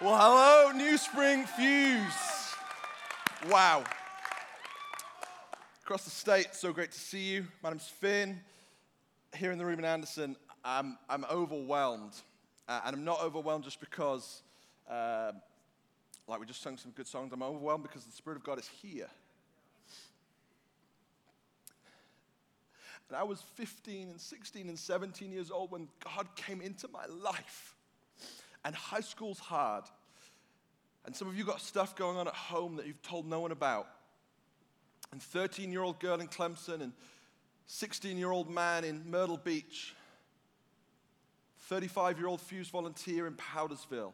Well, hello, New Spring Fuse. Wow. Across the state, so great to see you. My name's Finn. Here in the room in Anderson, I'm, I'm overwhelmed. Uh, and I'm not overwhelmed just because, uh, like we just sung some good songs, I'm overwhelmed because the Spirit of God is here. And I was 15 and 16 and 17 years old when God came into my life. And high school's hard. And some of you got stuff going on at home that you've told no one about. And 13 year old girl in Clemson and 16 year old man in Myrtle Beach, 35 year old Fuse volunteer in Powdersville.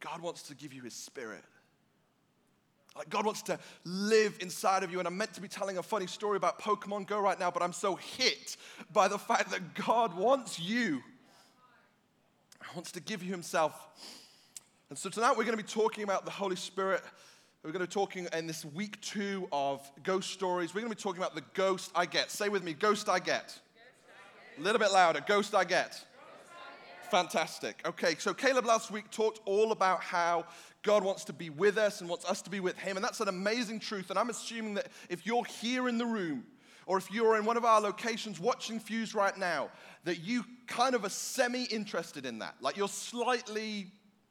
God wants to give you his spirit. Like God wants to live inside of you. And I'm meant to be telling a funny story about Pokemon Go right now, but I'm so hit by the fact that God wants you. Wants to give you Himself. And so tonight we're going to be talking about the Holy Spirit. We're going to be talking in this week two of ghost stories. We're going to be talking about the ghost I get. Say with me, ghost I get. A little bit louder, ghost I get. Fantastic. Okay, so Caleb last week talked all about how God wants to be with us and wants us to be with Him. And that's an amazing truth. And I'm assuming that if you're here in the room, or if you're in one of our locations watching Fuse right now, that you kind of are semi interested in that. Like you're slightly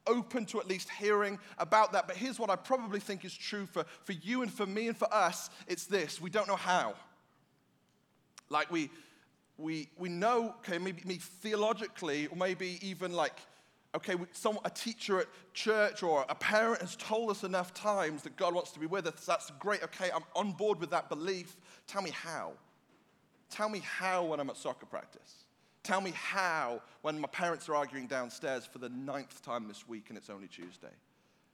open to at least hearing about that. But here's what I probably think is true for, for you and for me and for us it's this we don't know how. Like we, we, we know, okay, maybe, maybe theologically, or maybe even like okay, some, a teacher at church or a parent has told us enough times that God wants to be with us. That's great. Okay, I'm on board with that belief. Tell me how. Tell me how when I'm at soccer practice. Tell me how when my parents are arguing downstairs for the ninth time this week and it's only Tuesday.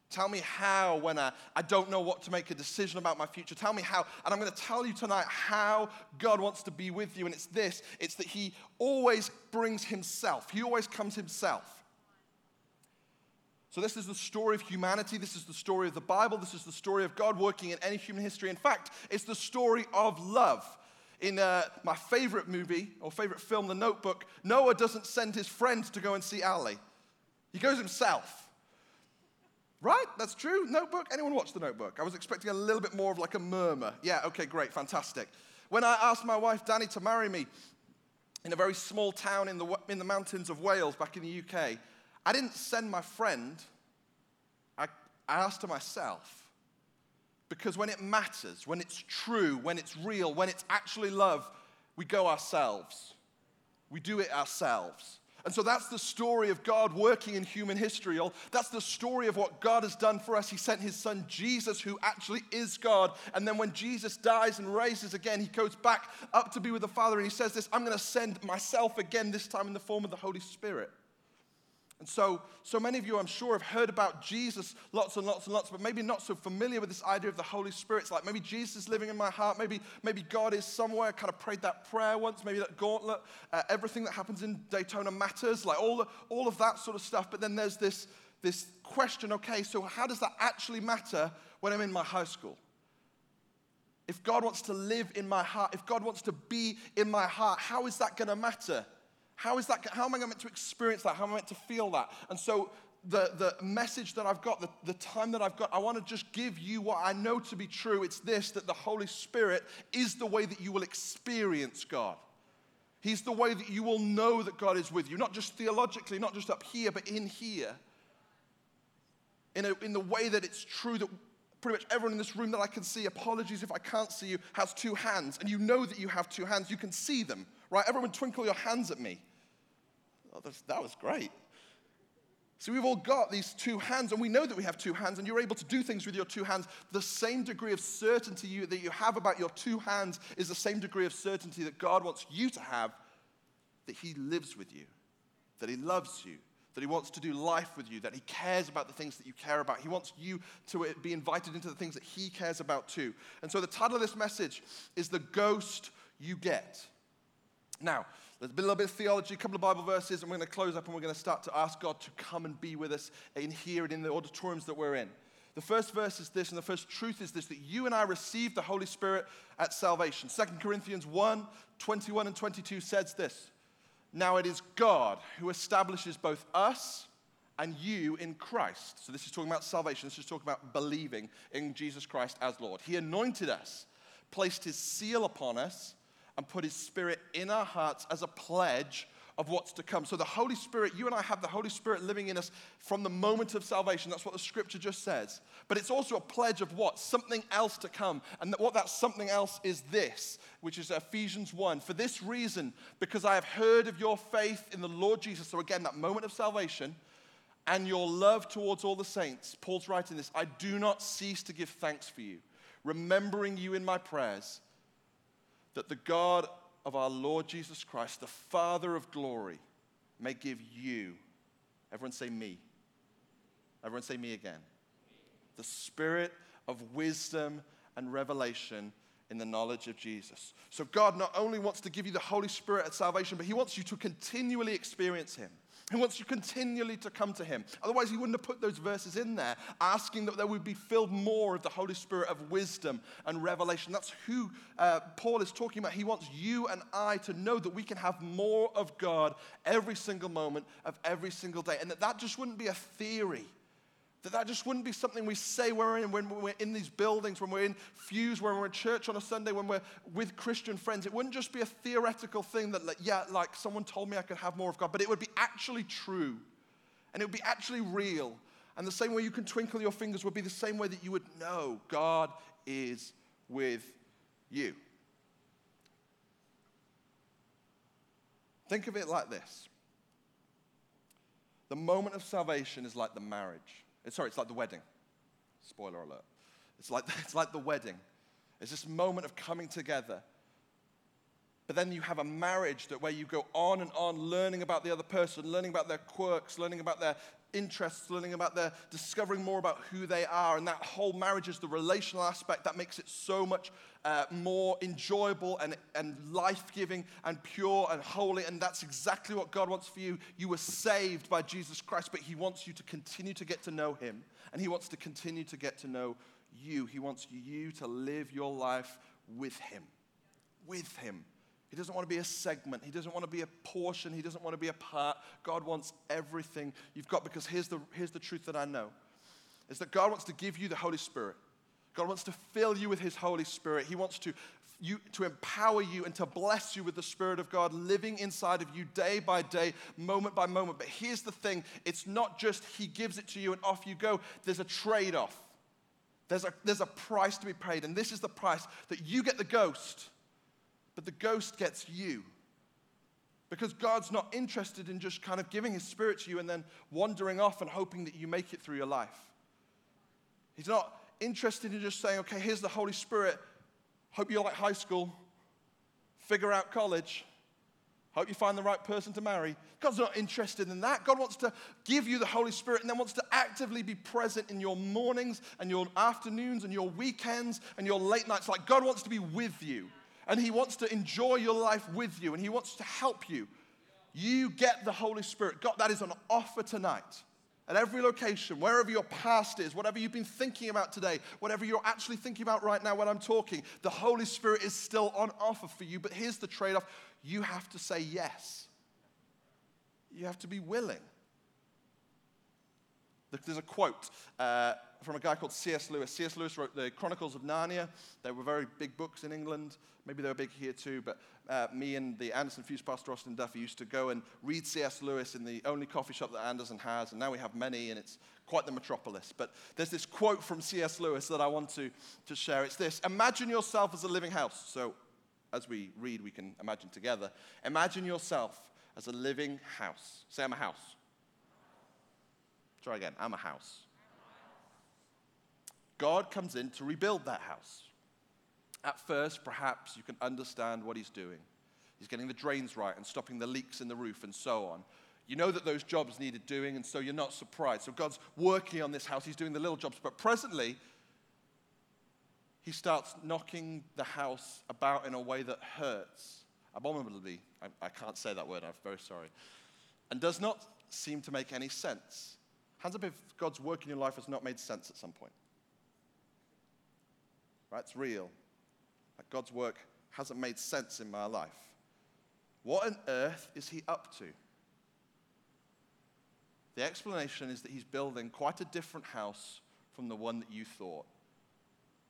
Tell me how when I, I don't know what to make a decision about my future. Tell me how. And I'm going to tell you tonight how God wants to be with you. And it's this it's that He always brings Himself, He always comes Himself. So, this is the story of humanity. This is the story of the Bible. This is the story of God working in any human history. In fact, it's the story of love. In uh, my favorite movie or favorite film, The Notebook, Noah doesn't send his friends to go and see Allie, he goes himself. Right? That's true. Notebook? Anyone watch The Notebook? I was expecting a little bit more of like a murmur. Yeah, okay, great, fantastic. When I asked my wife Danny to marry me in a very small town in the, in the mountains of Wales back in the UK, I didn't send my friend, I, I asked her myself. Because when it matters, when it's true, when it's real, when it's actually love, we go ourselves. We do it ourselves. And so that's the story of God working in human history. That's the story of what God has done for us. He sent his son Jesus, who actually is God. And then when Jesus dies and raises again, he goes back up to be with the Father and he says this I'm going to send myself again, this time in the form of the Holy Spirit. And so, so many of you, I'm sure, have heard about Jesus lots and lots and lots, but maybe not so familiar with this idea of the Holy Spirit. It's like maybe Jesus is living in my heart. Maybe, maybe God is somewhere. I kind of prayed that prayer once. Maybe that gauntlet. Uh, everything that happens in Daytona matters. Like all, the, all of that sort of stuff. But then there's this, this question okay, so how does that actually matter when I'm in my high school? If God wants to live in my heart, if God wants to be in my heart, how is that going to matter? How is that? How am I meant to experience that? How am I meant to feel that? And so the, the message that I've got, the, the time that I've got, I want to just give you what I know to be true. It's this that the Holy Spirit is the way that you will experience God. He's the way that you will know that God is with you, not just theologically, not just up here, but in here. In, a, in the way that it's true that pretty much everyone in this room that I can see, apologies if I can't see you, has two hands. And you know that you have two hands. You can see them, right? Everyone twinkle your hands at me. Oh, that was great. So we've all got these two hands, and we know that we have two hands, and you're able to do things with your two hands. The same degree of certainty you, that you have about your two hands is the same degree of certainty that God wants you to have that He lives with you, that He loves you, that He wants to do life with you, that He cares about the things that you care about. He wants you to uh, be invited into the things that He cares about too. And so the title of this message is The Ghost You Get. Now, there's been a little bit of theology, a couple of Bible verses, and we're going to close up and we're going to start to ask God to come and be with us in here and in the auditoriums that we're in. The first verse is this, and the first truth is this that you and I received the Holy Spirit at salvation. 2 Corinthians 1 21 and 22 says this Now it is God who establishes both us and you in Christ. So this is talking about salvation. This is talking about believing in Jesus Christ as Lord. He anointed us, placed his seal upon us, and put his spirit in our hearts as a pledge of what's to come. So the Holy Spirit, you and I have the Holy Spirit living in us from the moment of salvation. That's what the scripture just says. But it's also a pledge of what? Something else to come. And what that something else is this, which is Ephesians 1. For this reason, because I have heard of your faith in the Lord Jesus. So again, that moment of salvation and your love towards all the saints. Paul's writing this I do not cease to give thanks for you, remembering you in my prayers, that the God of our Lord Jesus Christ, the Father of glory, may give you, everyone say me. Everyone say me again. The spirit of wisdom and revelation in the knowledge of Jesus. So, God not only wants to give you the Holy Spirit at salvation, but He wants you to continually experience Him. He wants you continually to come to Him. Otherwise, He wouldn't have put those verses in there, asking that there would be filled more of the Holy Spirit of wisdom and revelation. That's who uh, Paul is talking about. He wants you and I to know that we can have more of God every single moment of every single day, and that that just wouldn't be a theory that that just wouldn't be something we say we're in, when we're in these buildings, when we're in Fuse, when we're in church on a Sunday, when we're with Christian friends. It wouldn't just be a theoretical thing that, like, yeah, like someone told me I could have more of God, but it would be actually true. And it would be actually real. And the same way you can twinkle your fingers would be the same way that you would know God is with you. Think of it like this the moment of salvation is like the marriage. Sorry, it's like the wedding. Spoiler alert. It's like, it's like the wedding. It's this moment of coming together. But then you have a marriage that where you go on and on learning about the other person, learning about their quirks, learning about their interests, learning about their, discovering more about who they are. And that whole marriage is the relational aspect that makes it so much uh, more enjoyable and, and life giving and pure and holy. And that's exactly what God wants for you. You were saved by Jesus Christ, but He wants you to continue to get to know Him. And He wants to continue to get to know you. He wants you to live your life with Him. With Him. He doesn't want to be a segment. He doesn't want to be a portion. He doesn't want to be a part. God wants everything you've got because here's the, here's the truth that I know is that God wants to give you the Holy Spirit. God wants to fill you with His Holy Spirit. He wants to, you, to empower you and to bless you with the Spirit of God living inside of you day by day, moment by moment. But here's the thing it's not just He gives it to you and off you go, there's a trade off. There's a, there's a price to be paid, and this is the price that you get the ghost but the ghost gets you. Because God's not interested in just kind of giving His Spirit to you and then wandering off and hoping that you make it through your life. He's not interested in just saying, okay, here's the Holy Spirit. Hope you like high school. Figure out college. Hope you find the right person to marry. God's not interested in that. God wants to give you the Holy Spirit and then wants to actively be present in your mornings and your afternoons and your weekends and your late nights. Like God wants to be with you and He wants to enjoy your life with you and He wants to help you. You get the Holy Spirit. God, that is an offer tonight. At every location, wherever your past is, whatever you've been thinking about today, whatever you're actually thinking about right now when I'm talking, the Holy Spirit is still on offer for you. But here's the trade off you have to say yes, you have to be willing. There's a quote uh, from a guy called C.S. Lewis. C.S. Lewis wrote the Chronicles of Narnia. They were very big books in England. Maybe they were big here too, but uh, me and the Anderson Fuse pastor Austin Duffy used to go and read C.S. Lewis in the only coffee shop that Anderson has, and now we have many, and it's quite the metropolis. But there's this quote from C.S. Lewis that I want to, to share. It's this Imagine yourself as a living house. So as we read, we can imagine together. Imagine yourself as a living house. Say, I'm a house. Try again. I'm a house. God comes in to rebuild that house. At first, perhaps you can understand what he's doing. He's getting the drains right and stopping the leaks in the roof and so on. You know that those jobs needed doing, and so you're not surprised. So God's working on this house, he's doing the little jobs. But presently, he starts knocking the house about in a way that hurts abominably. I, I can't say that word, I'm very sorry. And does not seem to make any sense. Hands up if God's work in your life has not made sense at some point. It's real. God's work hasn't made sense in my life. What on earth is he up to? The explanation is that he's building quite a different house from the one that you thought.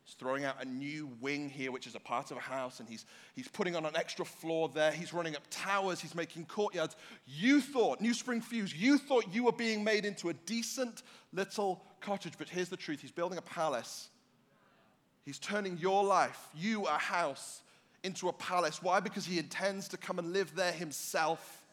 He's throwing out a new wing here, which is a part of a house, and he's, he's putting on an extra floor there. He's running up towers, he's making courtyards. You thought, New Spring Fuse, you thought you were being made into a decent little cottage, but here's the truth He's building a palace. He's turning your life, you, a house, into a palace. Why? Because he intends to come and live there himself.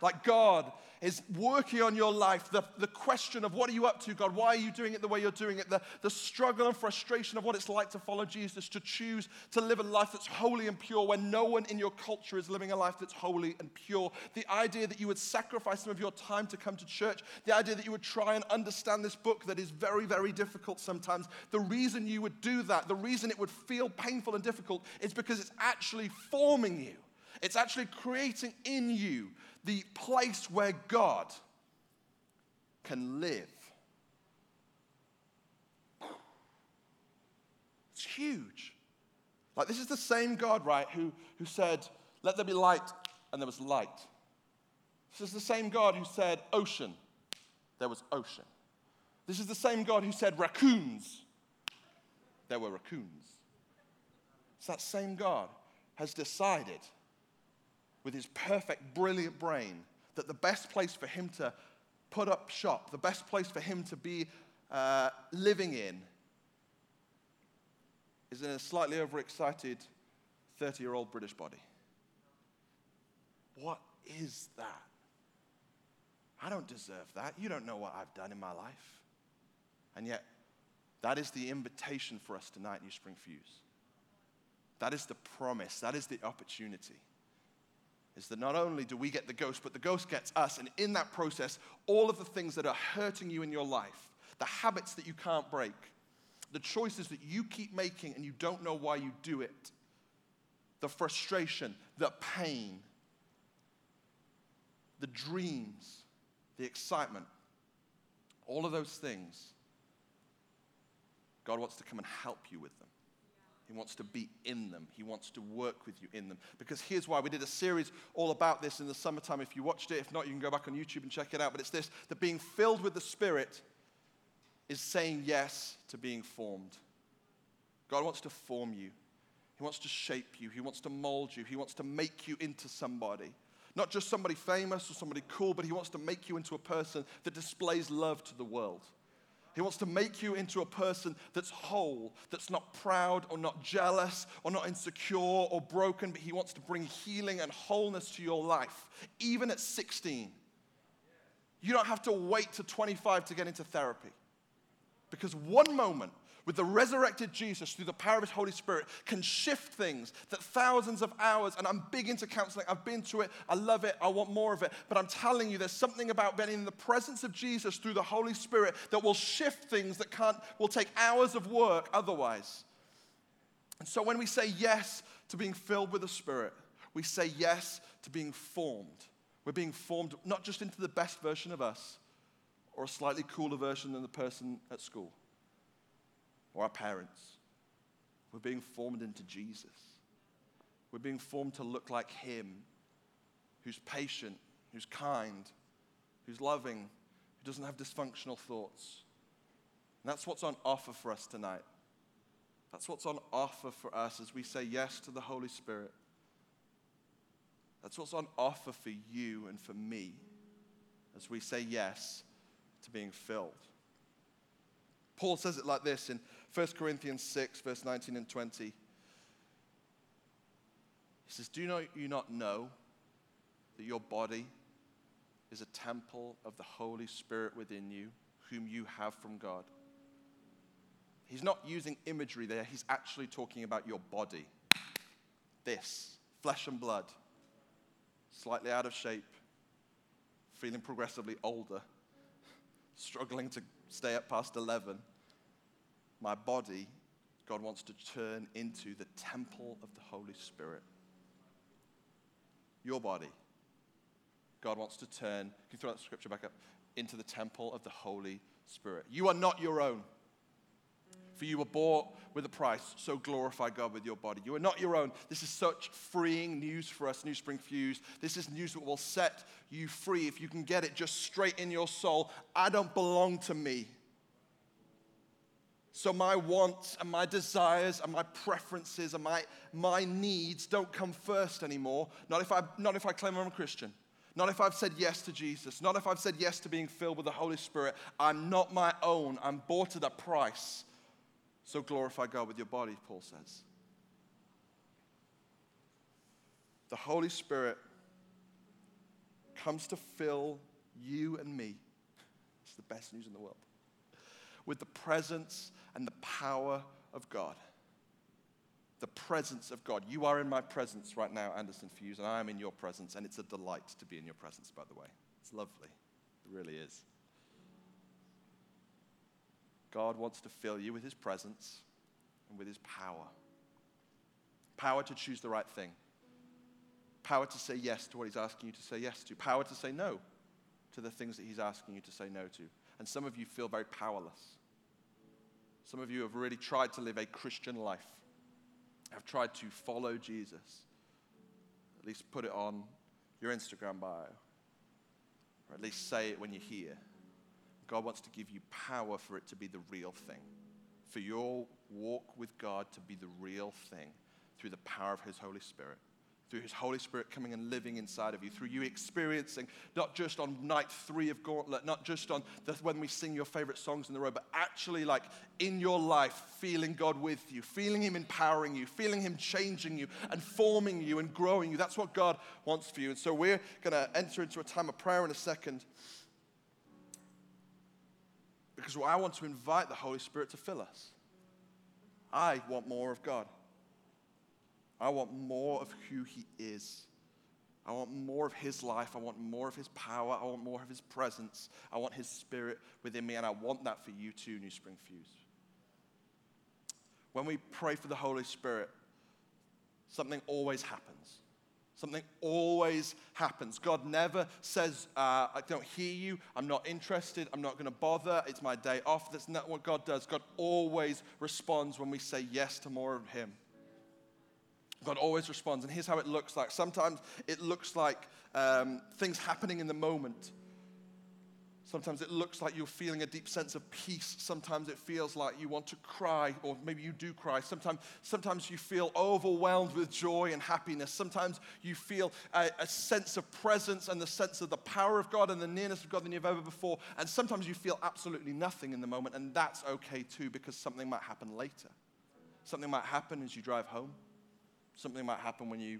Like God is working on your life. The, the question of what are you up to, God? Why are you doing it the way you're doing it? The, the struggle and frustration of what it's like to follow Jesus, to choose to live a life that's holy and pure when no one in your culture is living a life that's holy and pure. The idea that you would sacrifice some of your time to come to church, the idea that you would try and understand this book that is very, very difficult sometimes. The reason you would do that, the reason it would feel painful and difficult, is because it's actually forming you. It's actually creating in you the place where God can live. It's huge. Like, this is the same God, right, who, who said, Let there be light, and there was light. This is the same God who said, Ocean, there was ocean. This is the same God who said, Raccoons, there were raccoons. It's that same God has decided with his perfect, brilliant brain that the best place for him to put up shop, the best place for him to be uh, living in, is in a slightly overexcited 30 year old British body. What is that? I don't deserve that. You don't know what I've done in my life. And yet, that is the invitation for us tonight, New Spring Fuse. That is the promise. That is the opportunity is that not only do we get the ghost, but the ghost gets us. And in that process, all of the things that are hurting you in your life, the habits that you can't break, the choices that you keep making and you don't know why you do it, the frustration, the pain, the dreams, the excitement, all of those things, God wants to come and help you with them. He wants to be in them. He wants to work with you in them. Because here's why we did a series all about this in the summertime. If you watched it, if not, you can go back on YouTube and check it out. But it's this that being filled with the Spirit is saying yes to being formed. God wants to form you, He wants to shape you, He wants to mold you, He wants to make you into somebody. Not just somebody famous or somebody cool, but He wants to make you into a person that displays love to the world. He wants to make you into a person that's whole, that's not proud or not jealous or not insecure or broken, but He wants to bring healing and wholeness to your life, even at 16. You don't have to wait to 25 to get into therapy. Because one moment with the resurrected Jesus through the power of his Holy Spirit can shift things that thousands of hours, and I'm big into counseling, I've been to it, I love it, I want more of it. But I'm telling you, there's something about being in the presence of Jesus through the Holy Spirit that will shift things that can't, will take hours of work otherwise. And so when we say yes to being filled with the Spirit, we say yes to being formed. We're being formed not just into the best version of us or a slightly cooler version than the person at school or our parents. We're being formed into Jesus. We're being formed to look like Him, who's patient, who's kind, who's loving, who doesn't have dysfunctional thoughts. And that's what's on offer for us tonight. That's what's on offer for us as we say yes to the Holy Spirit. That's what's on offer for you and for me as we say yes to being filled. Paul says it like this in 1 Corinthians 6, verse 19 and 20. He says, Do not, you not know that your body is a temple of the Holy Spirit within you, whom you have from God? He's not using imagery there, he's actually talking about your body. This, flesh and blood, slightly out of shape, feeling progressively older, struggling to stay up past 11 my body, God wants to turn into the temple of the Holy Spirit. Your body, God wants to turn, can you throw that scripture back up? Into the temple of the Holy Spirit. You are not your own. For you were bought with a price, so glorify God with your body. You are not your own. This is such freeing news for us, New Spring Fuse. This is news that will set you free if you can get it just straight in your soul. I don't belong to me. So my wants and my desires and my preferences and my, my needs don't come first anymore. Not if, I, not if I claim I'm a Christian. Not if I've said yes to Jesus. Not if I've said yes to being filled with the Holy Spirit. I'm not my own. I'm bought at a price. So glorify God with your body, Paul says. The Holy Spirit comes to fill you and me. It's the best news in the world. With the presence and the power of God. The presence of God. You are in my presence right now, Anderson Fuse, and I am in your presence, and it's a delight to be in your presence, by the way. It's lovely. It really is. God wants to fill you with his presence and with his power. Power to choose the right thing. Power to say yes to what he's asking you to say yes to. Power to say no to the things that he's asking you to say no to. And some of you feel very powerless. Some of you have really tried to live a Christian life, have tried to follow Jesus. At least put it on your Instagram bio, or at least say it when you're here. God wants to give you power for it to be the real thing, for your walk with God to be the real thing through the power of His Holy Spirit through His Holy Spirit coming and living inside of you, through you experiencing not just on night three of Gauntlet, not just on the, when we sing your favorite songs in the row, but actually like in your life, feeling God with you, feeling Him empowering you, feeling Him changing you and forming you and growing you. That's what God wants for you. And so we're going to enter into a time of prayer in a second. Because I want to invite the Holy Spirit to fill us. I want more of God. I want more of who He is. I want more of His life. I want more of His power. I want more of His presence. I want His Spirit within me, and I want that for you too, New Spring Fuse. When we pray for the Holy Spirit, something always happens. Something always happens. God never says, uh, I don't hear you, I'm not interested, I'm not going to bother, it's my day off. That's not what God does. God always responds when we say yes to more of Him. God always responds. And here's how it looks like. Sometimes it looks like um, things happening in the moment. Sometimes it looks like you're feeling a deep sense of peace. Sometimes it feels like you want to cry, or maybe you do cry. Sometimes, sometimes you feel overwhelmed with joy and happiness. Sometimes you feel a, a sense of presence and the sense of the power of God and the nearness of God than you've ever before. And sometimes you feel absolutely nothing in the moment, and that's okay too, because something might happen later. Something might happen as you drive home. Something might happen when you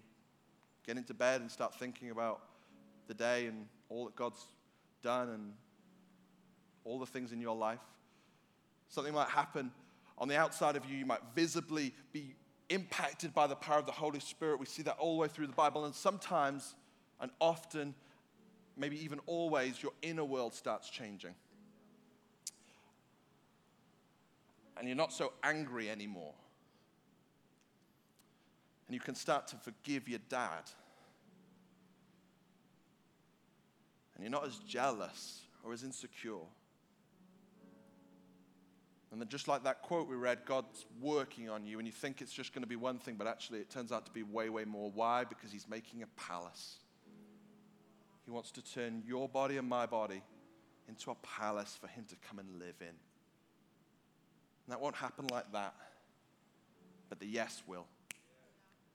get into bed and start thinking about the day and all that God's done and all the things in your life. Something might happen on the outside of you. You might visibly be impacted by the power of the Holy Spirit. We see that all the way through the Bible. And sometimes, and often, maybe even always, your inner world starts changing. And you're not so angry anymore and you can start to forgive your dad. And you're not as jealous or as insecure. And then, just like that quote we read, God's working on you, and you think it's just going to be one thing, but actually it turns out to be way, way more. Why? Because He's making a palace. He wants to turn your body and my body into a palace for Him to come and live in. And that won't happen like that, but the yes will.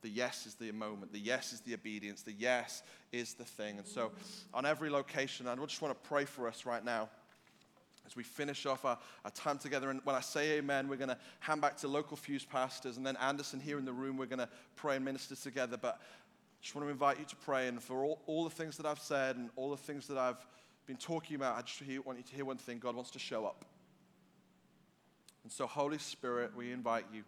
The yes is the moment. The yes is the obedience. The yes is the thing. And so, on every location, I just want to pray for us right now as we finish off our, our time together. And when I say amen, we're going to hand back to local fuse pastors. And then Anderson here in the room, we're going to pray and minister together. But I just want to invite you to pray. And for all, all the things that I've said and all the things that I've been talking about, I just want you to hear one thing God wants to show up. And so, Holy Spirit, we invite you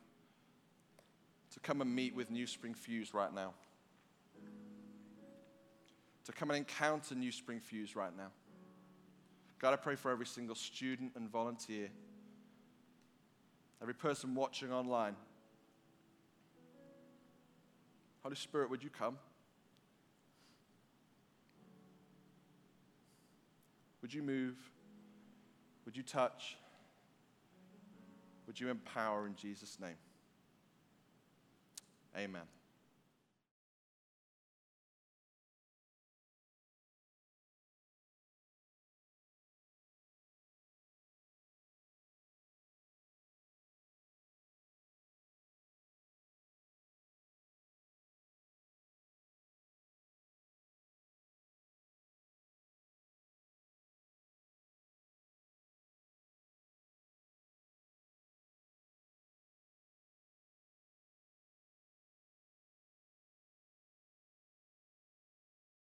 to come and meet with New Spring Fuse right now. To come and encounter New Spring Fuse right now. God, I pray for every single student and volunteer, every person watching online. Holy Spirit, would you come? Would you move? Would you touch? would you empower in Jesus' name? Amen.